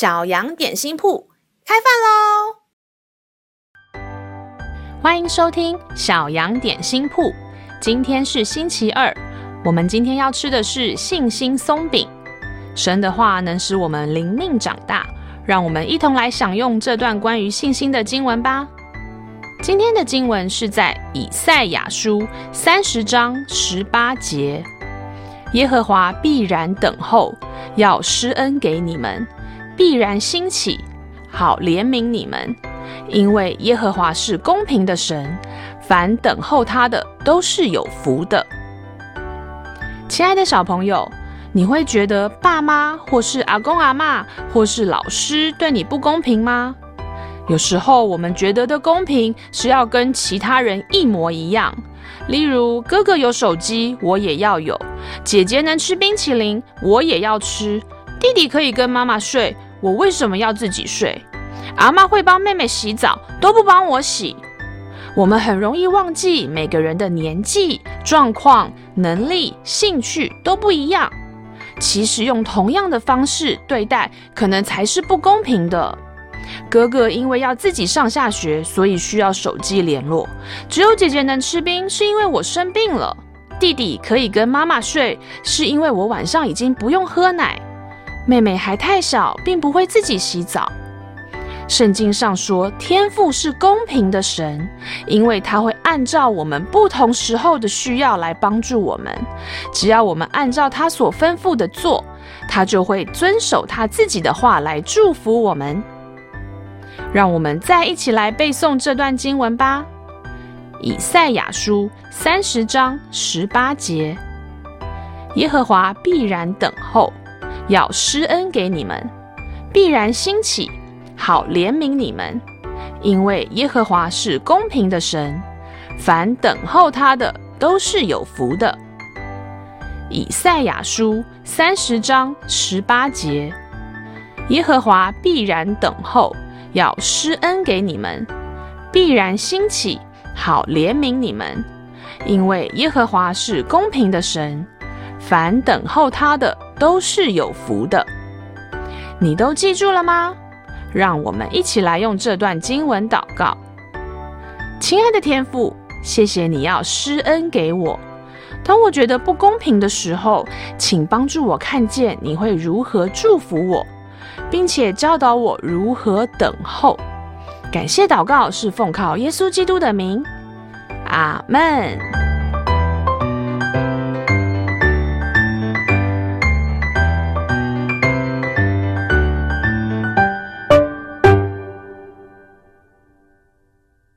小羊点心铺开饭喽！欢迎收听小羊点心铺。今天是星期二，我们今天要吃的是信心松饼。神的话能使我们灵命长大，让我们一同来享用这段关于信心的经文吧。今天的经文是在以赛亚书三十章十八节。耶和华必然等候，要施恩给你们；必然兴起，好怜悯你们。因为耶和华是公平的神，凡等候他的都是有福的。亲爱的小朋友，你会觉得爸妈或是阿公阿嬷或是老师对你不公平吗？有时候我们觉得的公平是要跟其他人一模一样。例如，哥哥有手机，我也要有；姐姐能吃冰淇淋，我也要吃；弟弟可以跟妈妈睡，我为什么要自己睡？阿嬷会帮妹妹洗澡，都不帮我洗。我们很容易忘记，每个人的年纪、状况、能力、兴趣都不一样。其实用同样的方式对待，可能才是不公平的。哥哥因为要自己上下学，所以需要手机联络。只有姐姐能吃冰，是因为我生病了。弟弟可以跟妈妈睡，是因为我晚上已经不用喝奶。妹妹还太小，并不会自己洗澡。圣经上说，天父是公平的神，因为他会按照我们不同时候的需要来帮助我们。只要我们按照他所吩咐的做，他就会遵守他自己的话来祝福我们。让我们再一起来背诵这段经文吧，《以赛亚书》三十章十八节：耶和华必然等候，要施恩给你们；必然兴起，好怜悯你们。因为耶和华是公平的神，凡等候他的都是有福的。《以赛亚书》三十章十八节：耶和华必然等候。要施恩给你们，必然兴起，好怜悯你们，因为耶和华是公平的神，凡等候他的都是有福的。你都记住了吗？让我们一起来用这段经文祷告。亲爱的天父，谢谢你要施恩给我。当我觉得不公平的时候，请帮助我看见你会如何祝福我。并且教导我如何等候。感谢祷告是奉靠耶稣基督的名，阿门。